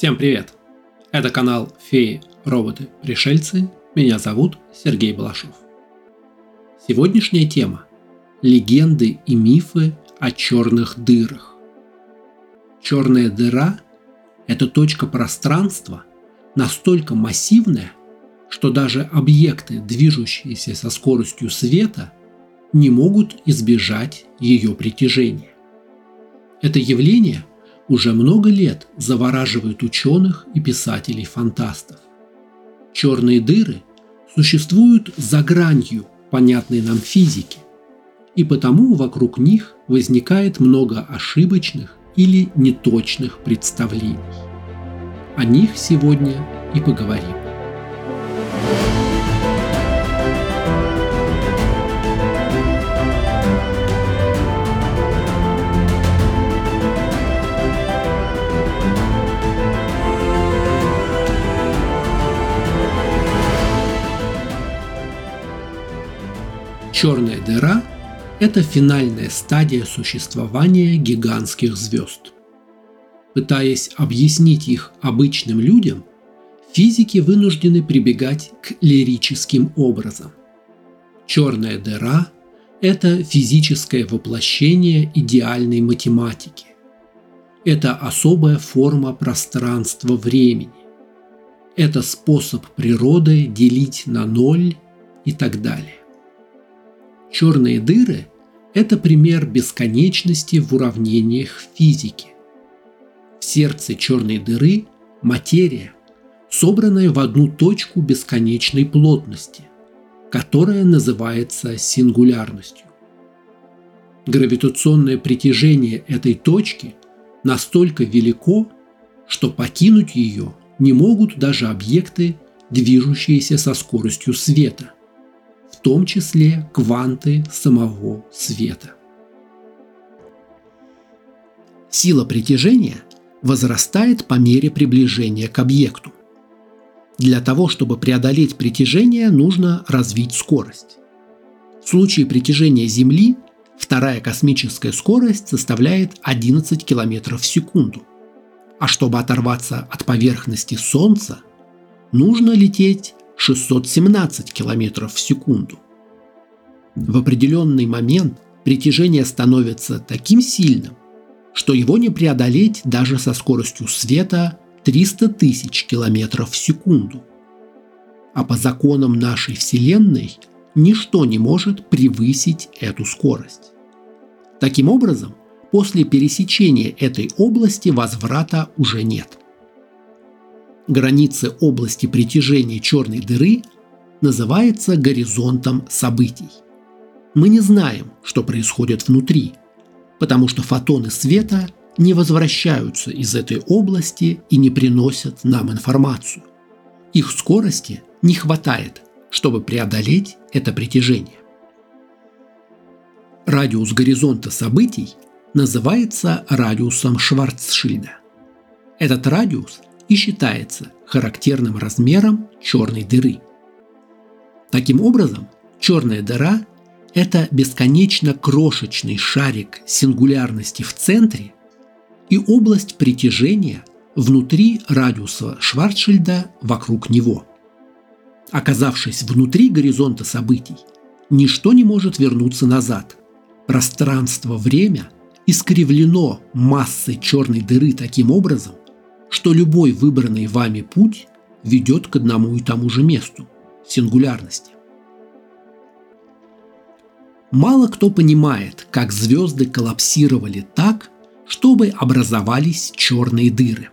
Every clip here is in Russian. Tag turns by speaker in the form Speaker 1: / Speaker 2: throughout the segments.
Speaker 1: Всем привет! Это канал Феи, роботы, пришельцы. Меня зовут Сергей Балашов. Сегодняшняя тема – легенды и мифы о черных дырах. Черная дыра – это точка пространства настолько массивная, что даже объекты, движущиеся со скоростью света, не могут избежать ее притяжения. Это явление уже много лет завораживает ученых и писателей-фантастов. Черные дыры существуют за гранью понятной нам физики, и потому вокруг них возникает много ошибочных или неточных представлений. О них сегодня и поговорим. Черная дыра – это финальная стадия существования гигантских звезд. Пытаясь объяснить их обычным людям, физики вынуждены прибегать к лирическим образам. Черная дыра – это физическое воплощение идеальной математики. Это особая форма пространства-времени. Это способ природы делить на ноль и так далее. Черные дыры – это пример бесконечности в уравнениях физики. В сердце черной дыры – материя, собранная в одну точку бесконечной плотности, которая называется сингулярностью. Гравитационное притяжение этой точки настолько велико, что покинуть ее не могут даже объекты, движущиеся со скоростью света – в том числе кванты самого света. Сила притяжения возрастает по мере приближения к объекту. Для того, чтобы преодолеть притяжение, нужно развить скорость. В случае притяжения Земли вторая космическая скорость составляет 11 км в секунду. А чтобы оторваться от поверхности Солнца, нужно лететь 617 км в секунду. В определенный момент притяжение становится таким сильным, что его не преодолеть даже со скоростью света 300 тысяч километров в секунду. А по законам нашей Вселенной ничто не может превысить эту скорость. Таким образом, после пересечения этой области возврата уже нет. Границы области притяжения черной дыры называется горизонтом событий. Мы не знаем, что происходит внутри, потому что фотоны света не возвращаются из этой области и не приносят нам информацию. Их скорости не хватает, чтобы преодолеть это притяжение. Радиус горизонта событий называется радиусом Шварцшильда. Этот радиус и считается характерным размером черной дыры. Таким образом, черная дыра – это бесконечно крошечный шарик сингулярности в центре и область притяжения внутри радиуса Шварцшильда вокруг него. Оказавшись внутри горизонта событий, ничто не может вернуться назад. Пространство-время искривлено массой черной дыры таким образом, что любой выбранный вами путь ведет к одному и тому же месту – сингулярности. Мало кто понимает, как звезды коллапсировали так, чтобы образовались черные дыры.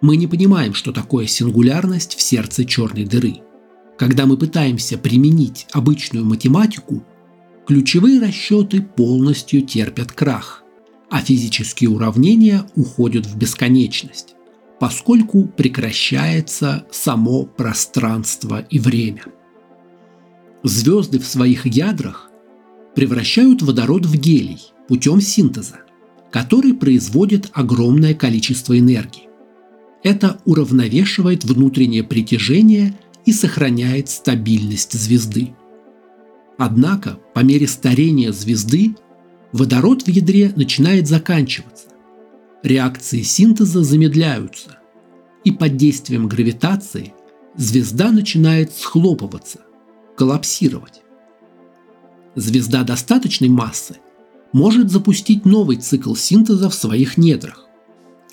Speaker 1: Мы не понимаем, что такое сингулярность в сердце черной дыры. Когда мы пытаемся применить обычную математику, ключевые расчеты полностью терпят крах, а физические уравнения уходят в бесконечность поскольку прекращается само пространство и время. Звезды в своих ядрах превращают водород в гелий путем синтеза, который производит огромное количество энергии. Это уравновешивает внутреннее притяжение и сохраняет стабильность звезды. Однако, по мере старения звезды, водород в ядре начинает заканчиваться, реакции синтеза замедляются, и под действием гравитации звезда начинает схлопываться, коллапсировать. Звезда достаточной массы может запустить новый цикл синтеза в своих недрах,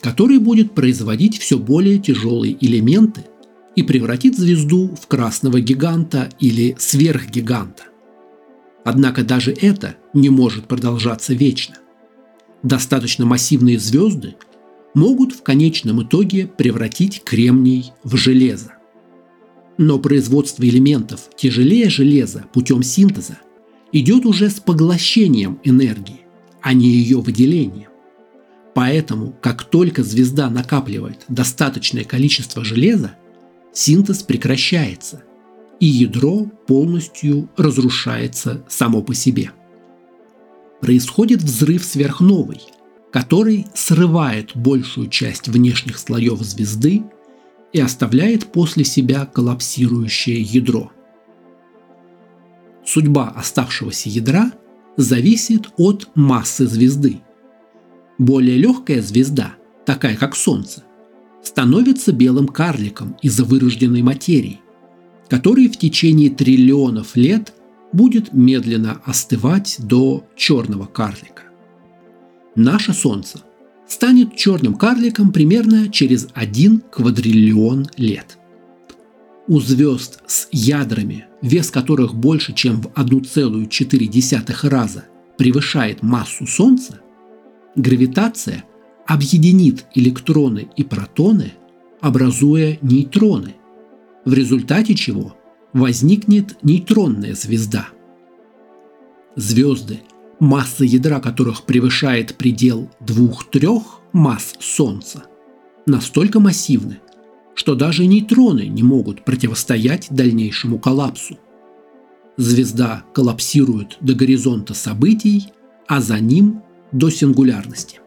Speaker 1: который будет производить все более тяжелые элементы и превратит звезду в красного гиганта или сверхгиганта. Однако даже это не может продолжаться вечно. Достаточно массивные звезды могут в конечном итоге превратить кремний в железо. Но производство элементов тяжелее железа путем синтеза идет уже с поглощением энергии, а не ее выделением. Поэтому, как только звезда накапливает достаточное количество железа, синтез прекращается, и ядро полностью разрушается само по себе. Происходит взрыв сверхновой, который срывает большую часть внешних слоев звезды и оставляет после себя коллапсирующее ядро. Судьба оставшегося ядра зависит от массы звезды. Более легкая звезда, такая как Солнце, становится белым карликом из-за вырожденной материи, который в течение триллионов лет будет медленно остывать до черного карлика. Наше Солнце станет черным карликом примерно через один квадриллион лет. У звезд с ядрами, вес которых больше, чем в 1,4 раза превышает массу Солнца, гравитация объединит электроны и протоны, образуя нейтроны, в результате чего возникнет нейтронная звезда. Звезды, масса ядра которых превышает предел двух-трех масс Солнца, настолько массивны, что даже нейтроны не могут противостоять дальнейшему коллапсу. Звезда коллапсирует до горизонта событий, а за ним до сингулярности.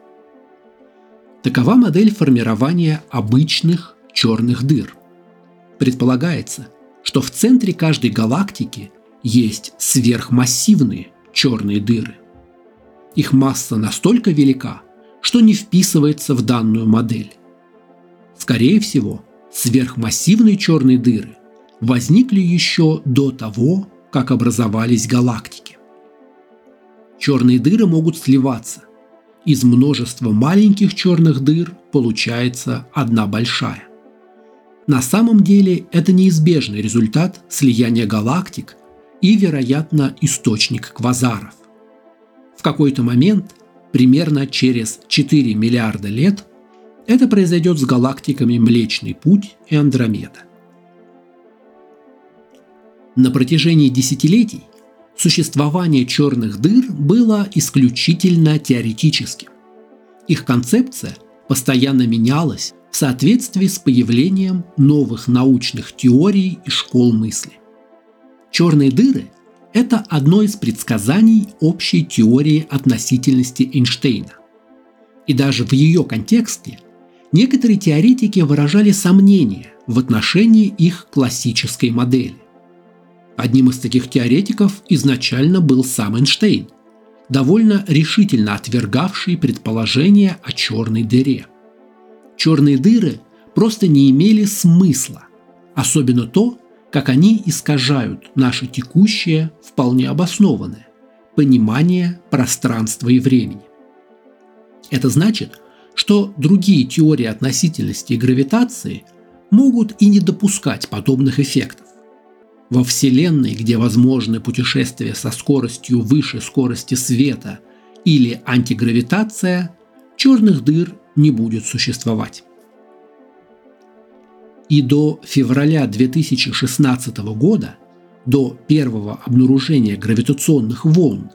Speaker 1: Такова модель формирования обычных черных дыр. Предполагается, что в центре каждой галактики есть сверхмассивные черные дыры. Их масса настолько велика, что не вписывается в данную модель. Скорее всего, сверхмассивные черные дыры возникли еще до того, как образовались галактики. Черные дыры могут сливаться. Из множества маленьких черных дыр получается одна большая. На самом деле это неизбежный результат слияния галактик и, вероятно, источник квазаров. В какой-то момент, примерно через 4 миллиарда лет, это произойдет с галактиками Млечный Путь и Андромеда. На протяжении десятилетий существование черных дыр было исключительно теоретическим. Их концепция постоянно менялась в соответствии с появлением новых научных теорий и школ мысли. Черные дыры – это одно из предсказаний общей теории относительности Эйнштейна. И даже в ее контексте некоторые теоретики выражали сомнения в отношении их классической модели. Одним из таких теоретиков изначально был сам Эйнштейн, довольно решительно отвергавший предположение о черной дыре – черные дыры просто не имели смысла, особенно то, как они искажают наше текущее, вполне обоснованное, понимание пространства и времени. Это значит, что другие теории относительности и гравитации могут и не допускать подобных эффектов. Во Вселенной, где возможны путешествия со скоростью выше скорости света или антигравитация, черных дыр не будет существовать. И до февраля 2016 года, до первого обнаружения гравитационных волн,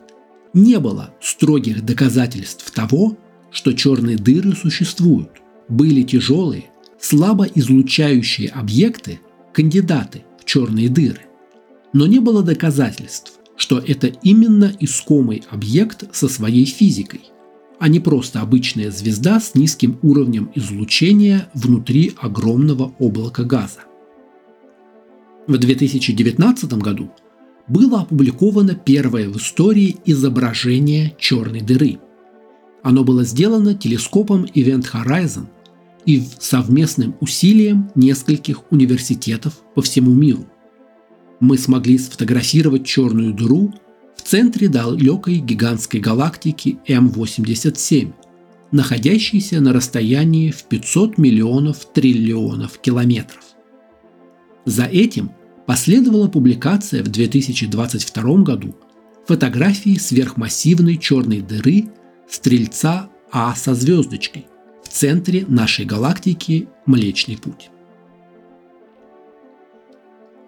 Speaker 1: не было строгих доказательств того, что черные дыры существуют. Были тяжелые, слабо излучающие объекты, кандидаты черные дыры. Но не было доказательств, что это именно искомый объект со своей физикой, а не просто обычная звезда с низким уровнем излучения внутри огромного облака газа. В 2019 году было опубликовано первое в истории изображение черной дыры. Оно было сделано телескопом Event Horizon и совместным усилием нескольких университетов по всему миру. Мы смогли сфотографировать черную дыру в центре далекой гигантской галактики М87, находящейся на расстоянии в 500 миллионов триллионов километров. За этим последовала публикация в 2022 году фотографии сверхмассивной черной дыры Стрельца А со звездочкой центре нашей галактики Млечный Путь.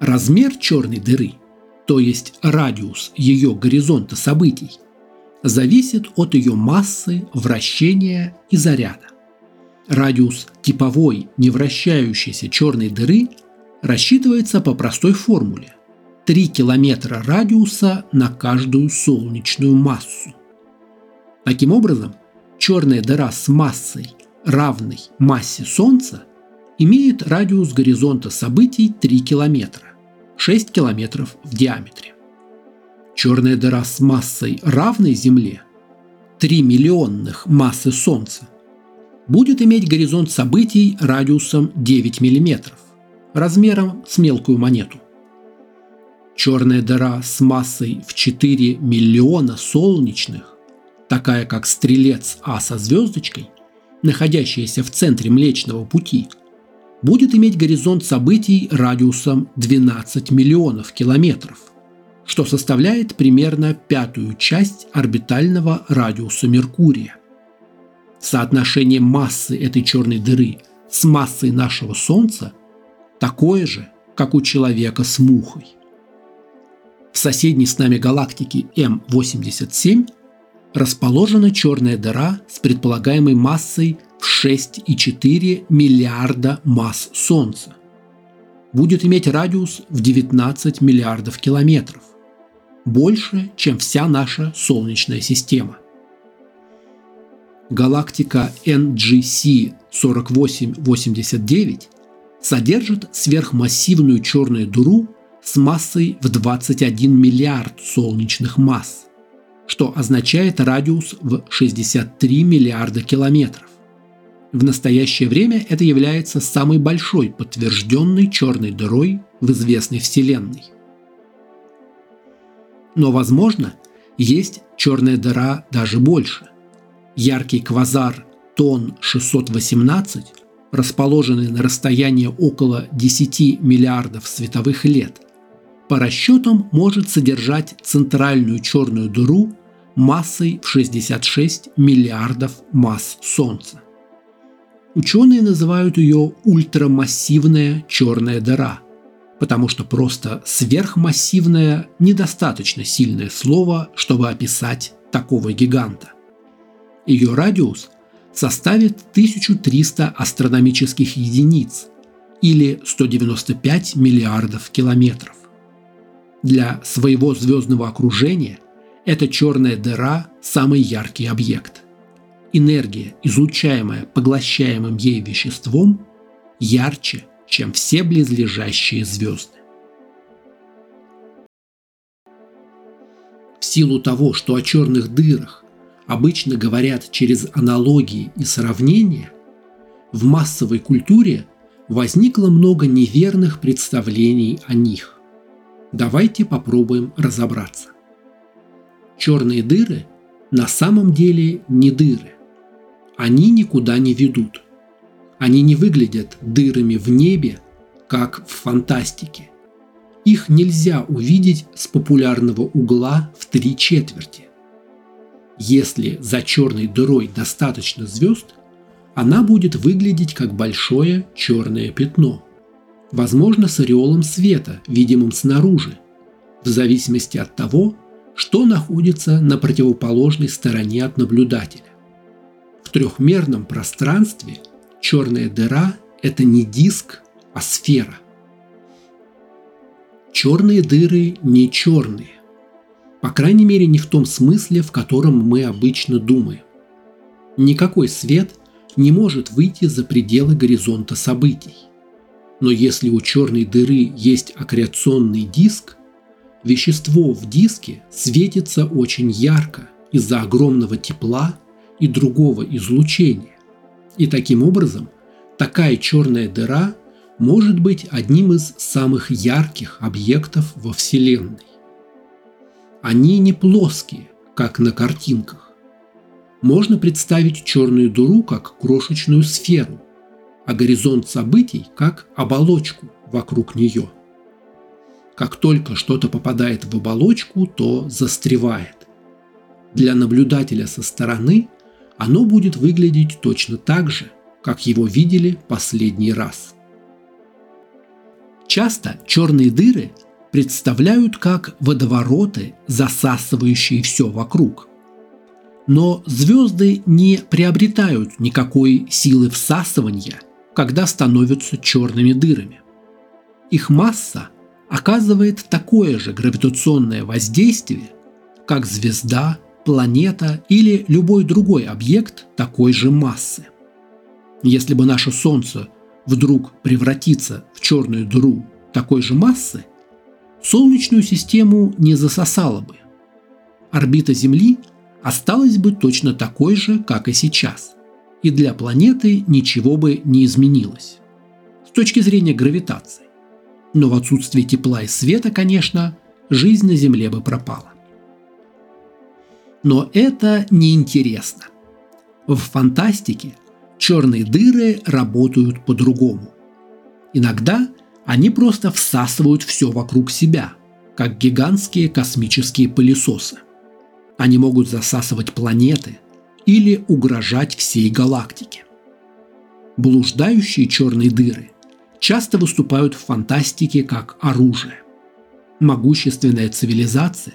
Speaker 1: Размер черной дыры, то есть радиус ее горизонта событий, зависит от ее массы, вращения и заряда. Радиус типовой невращающейся черной дыры рассчитывается по простой формуле. 3 километра радиуса на каждую солнечную массу. Таким образом, черная дыра с массой, равной массе Солнца, имеет радиус горизонта событий 3 километра, 6 километров в диаметре. Черная дыра с массой, равной Земле, 3 миллионных массы Солнца, будет иметь горизонт событий радиусом 9 миллиметров, размером с мелкую монету. Черная дыра с массой в 4 миллиона солнечных, такая как стрелец А со звездочкой, находящаяся в центре Млечного Пути, будет иметь горизонт событий радиусом 12 миллионов километров, что составляет примерно пятую часть орбитального радиуса Меркурия. Соотношение массы этой черной дыры с массой нашего Солнца – такое же, как у человека с мухой. В соседней с нами галактике М87 расположена черная дыра с предполагаемой массой в 6,4 миллиарда масс Солнца. Будет иметь радиус в 19 миллиардов километров. Больше, чем вся наша Солнечная система. Галактика NGC 4889 содержит сверхмассивную черную дыру с массой в 21 миллиард солнечных масс, что означает радиус в 63 миллиарда километров. В настоящее время это является самой большой подтвержденной черной дырой в известной Вселенной. Но, возможно, есть черная дыра даже больше. Яркий квазар Тон 618 расположенный на расстоянии около 10 миллиардов световых лет, по расчетам может содержать центральную черную дыру массой в 66 миллиардов масс Солнца. Ученые называют ее ультрамассивная черная дыра, потому что просто сверхмассивное недостаточно сильное слово, чтобы описать такого гиганта. Ее радиус составит 1300 астрономических единиц или 195 миллиардов километров. Для своего звездного окружения эта черная дыра – самый яркий объект. Энергия, излучаемая поглощаемым ей веществом, ярче, чем все близлежащие звезды. В силу того, что о черных дырах обычно говорят через аналогии и сравнения, в массовой культуре возникло много неверных представлений о них. Давайте попробуем разобраться. Черные дыры на самом деле не дыры. Они никуда не ведут. Они не выглядят дырами в небе, как в фантастике. Их нельзя увидеть с популярного угла в три четверти. Если за черной дырой достаточно звезд, она будет выглядеть как большое черное пятно. Возможно, с ореолом света, видимым снаружи, в зависимости от того, что находится на противоположной стороне от наблюдателя. В трехмерном пространстве черная дыра – это не диск, а сфера. Черные дыры не черные. По крайней мере, не в том смысле, в котором мы обычно думаем. Никакой свет не может выйти за пределы горизонта событий. Но если у черной дыры есть аккреционный диск, вещество в диске светится очень ярко из-за огромного тепла, и другого излучения. И таким образом такая черная дыра может быть одним из самых ярких объектов во Вселенной. Они не плоские, как на картинках. Можно представить черную дыру как крошечную сферу, а горизонт событий как оболочку вокруг нее. Как только что-то попадает в оболочку, то застревает. Для наблюдателя со стороны оно будет выглядеть точно так же, как его видели последний раз. Часто черные дыры представляют как водовороты, засасывающие все вокруг. Но звезды не приобретают никакой силы всасывания, когда становятся черными дырами. Их масса оказывает такое же гравитационное воздействие, как звезда, планета или любой другой объект такой же массы. Если бы наше Солнце вдруг превратится в черную дыру такой же массы, Солнечную систему не засосало бы. Орбита Земли осталась бы точно такой же, как и сейчас, и для планеты ничего бы не изменилось. С точки зрения гравитации. Но в отсутствии тепла и света, конечно, жизнь на Земле бы пропала. Но это неинтересно. В фантастике черные дыры работают по-другому. Иногда они просто всасывают все вокруг себя, как гигантские космические пылесосы. Они могут засасывать планеты или угрожать всей галактике. Блуждающие черные дыры часто выступают в фантастике как оружие. Могущественная цивилизация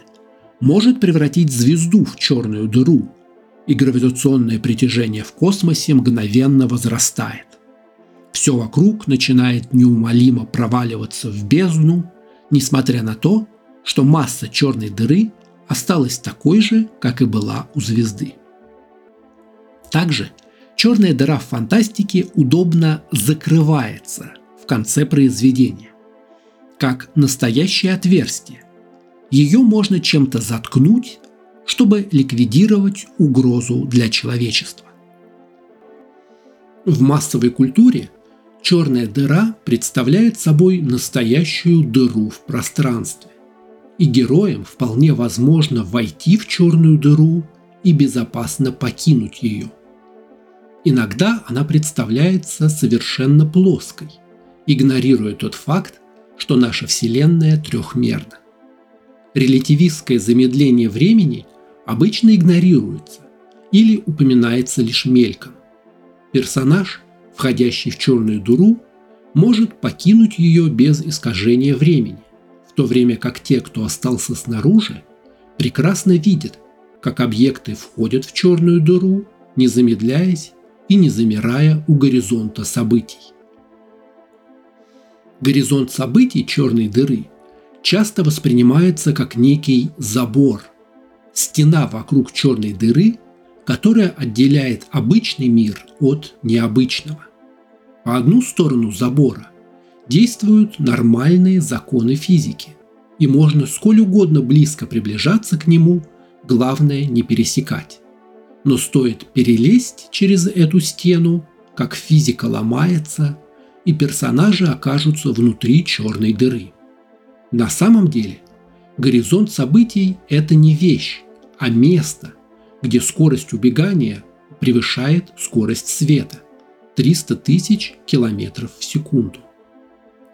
Speaker 1: может превратить звезду в черную дыру и гравитационное притяжение в космосе мгновенно возрастает. Все вокруг начинает неумолимо проваливаться в бездну, несмотря на то, что масса черной дыры осталась такой же, как и была у звезды. Также черная дыра в фантастике удобно закрывается в конце произведения, как настоящее отверстие. Ее можно чем-то заткнуть чтобы ликвидировать угрозу для человечества. В массовой культуре черная дыра представляет собой настоящую дыру в пространстве. И героям вполне возможно войти в черную дыру и безопасно покинуть ее. Иногда она представляется совершенно плоской, игнорируя тот факт, что наша Вселенная трехмерна. Релятивистское замедление времени обычно игнорируется или упоминается лишь мельком. Персонаж, входящий в черную дыру, может покинуть ее без искажения времени, в то время как те, кто остался снаружи, прекрасно видят, как объекты входят в черную дыру, не замедляясь и не замирая у горизонта событий. Горизонт событий черной дыры часто воспринимается как некий забор – стена вокруг черной дыры, которая отделяет обычный мир от необычного. По одну сторону забора действуют нормальные законы физики, и можно сколь угодно близко приближаться к нему, главное не пересекать. Но стоит перелезть через эту стену, как физика ломается, и персонажи окажутся внутри черной дыры. На самом деле, горизонт событий – это не вещь, а место, где скорость убегания превышает скорость света – 300 тысяч километров в секунду.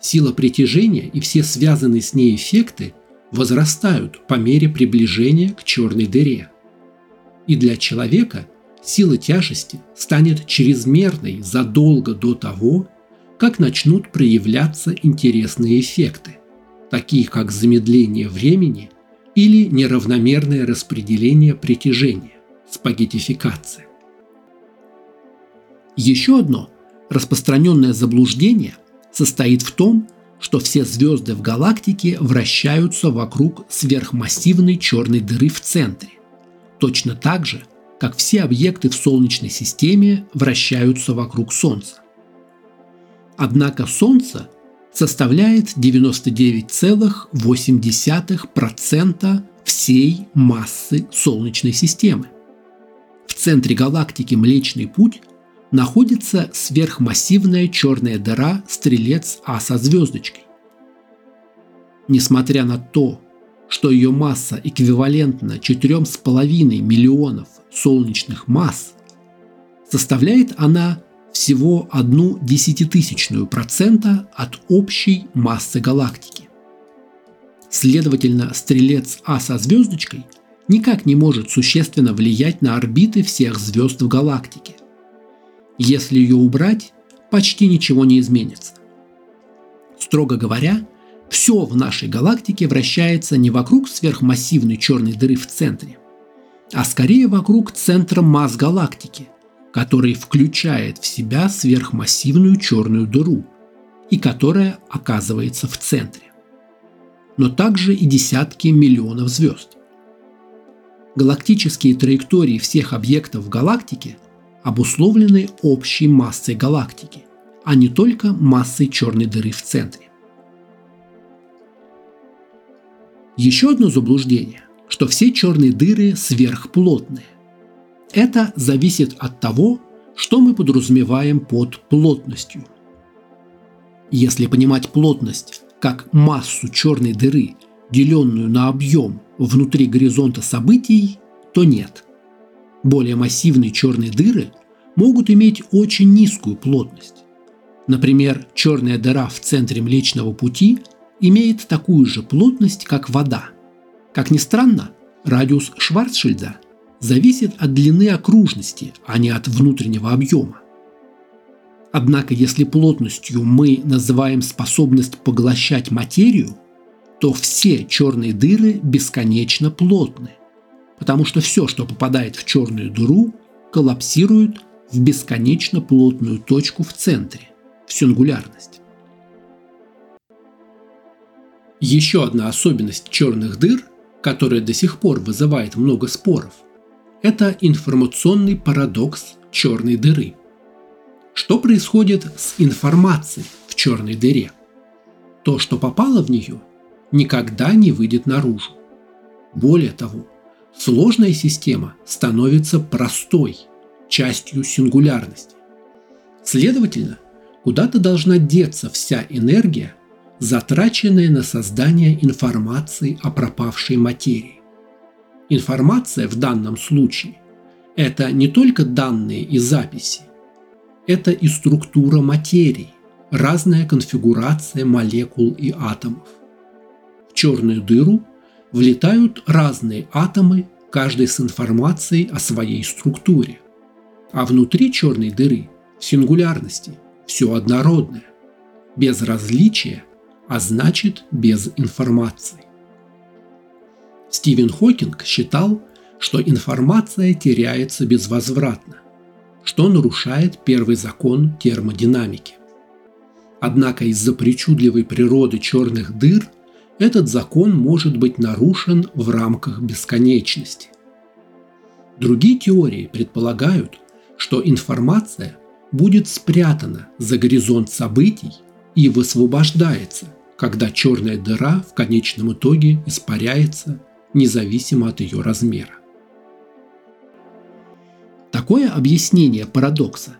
Speaker 1: Сила притяжения и все связанные с ней эффекты возрастают по мере приближения к черной дыре. И для человека сила тяжести станет чрезмерной задолго до того, как начнут проявляться интересные эффекты, такие как замедление времени или неравномерное распределение притяжения, спагеттификация. Еще одно распространенное заблуждение состоит в том, что все звезды в галактике вращаются вокруг сверхмассивной черной дыры в центре, точно так же, как все объекты в Солнечной системе вращаются вокруг Солнца. Однако Солнце составляет 99,8% всей массы Солнечной системы. В центре галактики Млечный Путь находится сверхмассивная черная дыра Стрелец А со звездочкой. Несмотря на то, что ее масса эквивалентна 4,5 миллионов солнечных масс, составляет она всего одну десятитысячную процента от общей массы галактики. Следовательно, стрелец А со звездочкой никак не может существенно влиять на орбиты всех звезд в галактике. Если ее убрать, почти ничего не изменится. Строго говоря, все в нашей галактике вращается не вокруг сверхмассивной черной дыры в центре, а скорее вокруг центра масс галактики, который включает в себя сверхмассивную черную дыру и которая оказывается в центре. Но также и десятки миллионов звезд. Галактические траектории всех объектов в галактике обусловлены общей массой галактики, а не только массой черной дыры в центре. Еще одно заблуждение, что все черные дыры сверхплотные. Это зависит от того, что мы подразумеваем под плотностью. Если понимать плотность как массу черной дыры, деленную на объем внутри горизонта событий, то нет. Более массивные черные дыры могут иметь очень низкую плотность. Например, черная дыра в центре Млечного Пути имеет такую же плотность, как вода. Как ни странно, радиус Шварцшильда зависит от длины окружности, а не от внутреннего объема. Однако, если плотностью мы называем способность поглощать материю, то все черные дыры бесконечно плотны, потому что все, что попадает в черную дыру, коллапсирует в бесконечно плотную точку в центре, в сингулярность. Еще одна особенность черных дыр, которая до сих пор вызывает много споров, это информационный парадокс черной дыры. Что происходит с информацией в черной дыре? То, что попало в нее, никогда не выйдет наружу. Более того, сложная система становится простой, частью сингулярности. Следовательно, куда-то должна деться вся энергия, затраченная на создание информации о пропавшей материи. Информация в данном случае – это не только данные и записи, это и структура материи, разная конфигурация молекул и атомов. В черную дыру влетают разные атомы, каждый с информацией о своей структуре. А внутри черной дыры, в сингулярности, все однородное, без различия, а значит без информации. Стивен Хокинг считал, что информация теряется безвозвратно, что нарушает первый закон термодинамики. Однако из-за причудливой природы черных дыр этот закон может быть нарушен в рамках бесконечности. Другие теории предполагают, что информация будет спрятана за горизонт событий и высвобождается, когда черная дыра в конечном итоге испаряется независимо от ее размера. Такое объяснение парадокса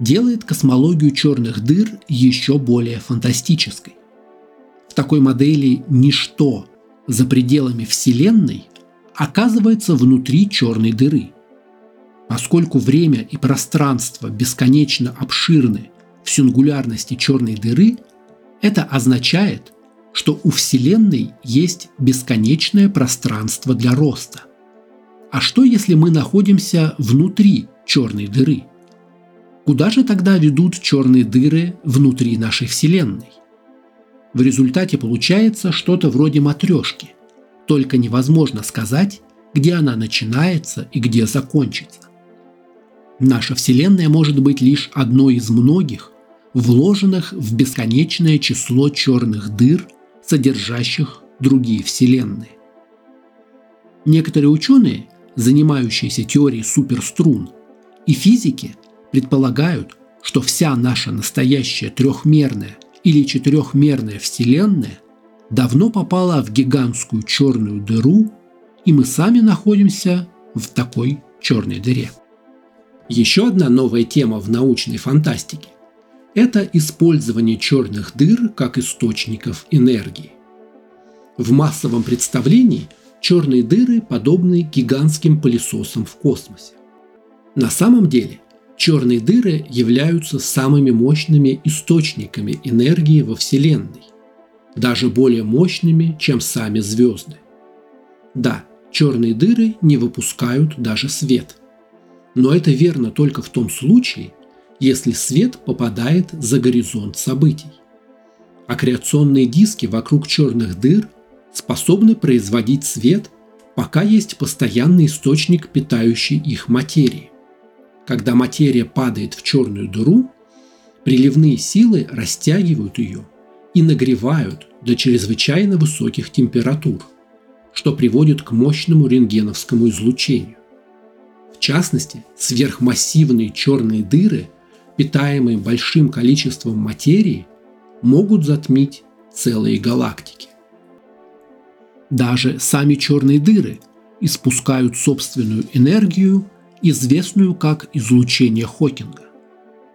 Speaker 1: делает космологию черных дыр еще более фантастической. В такой модели ничто за пределами Вселенной оказывается внутри черной дыры. Поскольку время и пространство бесконечно обширны в сингулярности черной дыры, это означает, что у Вселенной есть бесконечное пространство для роста. А что если мы находимся внутри черной дыры? Куда же тогда ведут черные дыры внутри нашей Вселенной? В результате получается что-то вроде матрешки, только невозможно сказать, где она начинается и где закончится. Наша Вселенная может быть лишь одной из многих, вложенных в бесконечное число черных дыр содержащих другие вселенные. Некоторые ученые, занимающиеся теорией суперструн, и физики предполагают, что вся наша настоящая трехмерная или четырехмерная Вселенная давно попала в гигантскую черную дыру, и мы сами находимся в такой черной дыре. Еще одна новая тема в научной фантастике – это использование черных дыр как источников энергии. В массовом представлении черные дыры подобны гигантским пылесосам в космосе. На самом деле черные дыры являются самыми мощными источниками энергии во Вселенной, даже более мощными, чем сами звезды. Да, черные дыры не выпускают даже свет – но это верно только в том случае, если свет попадает за горизонт событий. Аккреционные диски вокруг черных дыр способны производить свет, пока есть постоянный источник, питающий их материи. Когда материя падает в черную дыру, приливные силы растягивают ее и нагревают до чрезвычайно высоких температур, что приводит к мощному рентгеновскому излучению. В частности, сверхмассивные черные дыры, питаемые большим количеством материи, могут затмить целые галактики. Даже сами черные дыры испускают собственную энергию, известную как излучение Хокинга.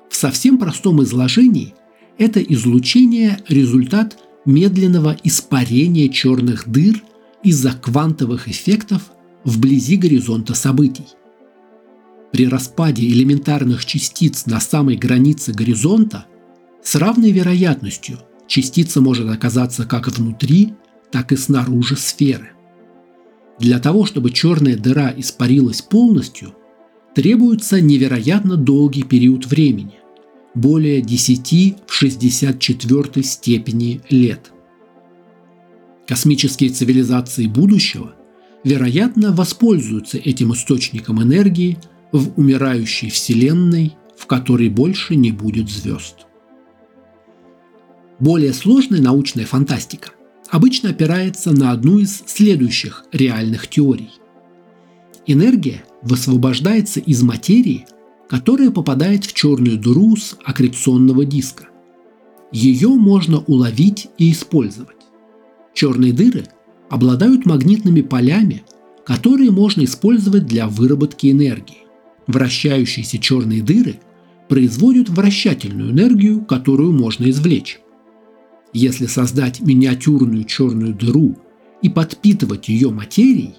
Speaker 1: В совсем простом изложении это излучение – результат медленного испарения черных дыр из-за квантовых эффектов вблизи горизонта событий. При распаде элементарных частиц на самой границе горизонта с равной вероятностью частица может оказаться как внутри, так и снаружи сферы. Для того, чтобы черная дыра испарилась полностью, требуется невероятно долгий период времени – более 10 в 64 степени лет. Космические цивилизации будущего, вероятно, воспользуются этим источником энергии – в умирающей Вселенной, в которой больше не будет звезд. Более сложная научная фантастика обычно опирается на одну из следующих реальных теорий. Энергия высвобождается из материи, которая попадает в черную дыру с аккреционного диска. Ее можно уловить и использовать. Черные дыры обладают магнитными полями, которые можно использовать для выработки энергии. Вращающиеся черные дыры производят вращательную энергию, которую можно извлечь. Если создать миниатюрную черную дыру и подпитывать ее материей,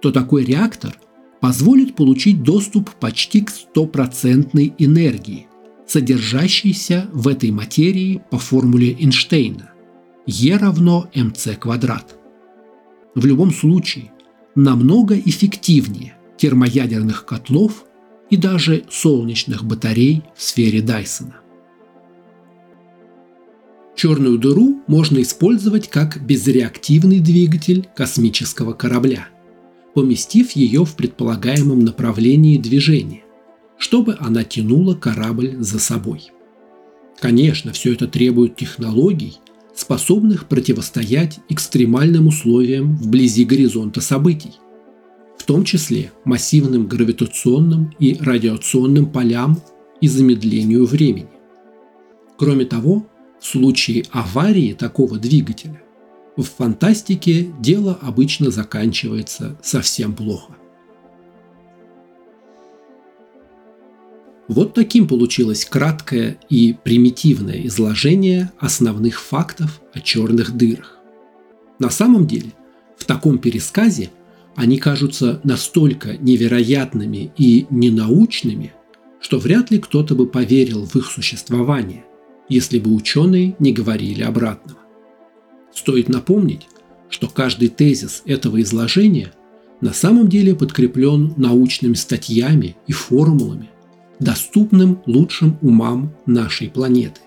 Speaker 1: то такой реактор позволит получить доступ почти к стопроцентной энергии, содержащейся в этой материи по формуле Эйнштейна E равно mc квадрат. В любом случае, намного эффективнее термоядерных котлов и даже солнечных батарей в сфере Дайсона. Черную дыру можно использовать как безреактивный двигатель космического корабля, поместив ее в предполагаемом направлении движения, чтобы она тянула корабль за собой. Конечно, все это требует технологий, способных противостоять экстремальным условиям вблизи горизонта событий – том числе массивным гравитационным и радиационным полям и замедлению времени. Кроме того, в случае аварии такого двигателя в фантастике дело обычно заканчивается совсем плохо. Вот таким получилось краткое и примитивное изложение основных фактов о черных дырах. На самом деле, в таком пересказе они кажутся настолько невероятными и ненаучными, что вряд ли кто-то бы поверил в их существование, если бы ученые не говорили обратного. Стоит напомнить, что каждый тезис этого изложения на самом деле подкреплен научными статьями и формулами, доступным лучшим умам нашей планеты.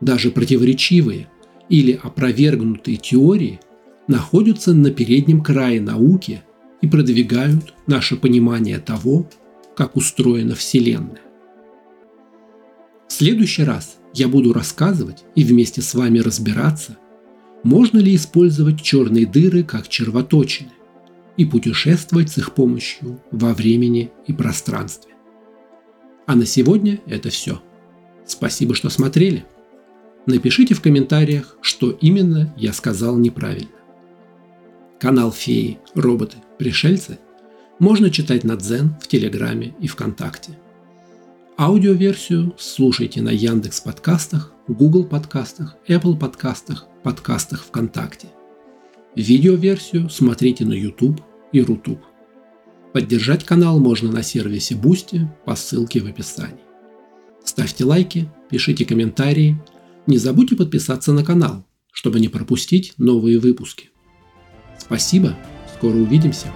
Speaker 1: Даже противоречивые или опровергнутые теории – находятся на переднем крае науки и продвигают наше понимание того, как устроена Вселенная. В следующий раз я буду рассказывать и вместе с вами разбираться, можно ли использовать черные дыры как червоточины и путешествовать с их помощью во времени и пространстве. А на сегодня это все. Спасибо, что смотрели. Напишите в комментариях, что именно я сказал неправильно. Канал «Феи. Роботы. Пришельцы» Можно читать на Дзен в Телеграме и ВКонтакте. Аудиоверсию слушайте на Яндекс подкастах, Google подкастах, Apple подкастах, подкастах ВКонтакте. Видеоверсию смотрите на YouTube и Рутуб. Поддержать канал можно на сервисе Boosty по ссылке в описании. Ставьте лайки, пишите комментарии. Не забудьте подписаться на канал, чтобы не пропустить новые выпуски. Спасибо, скоро увидимся.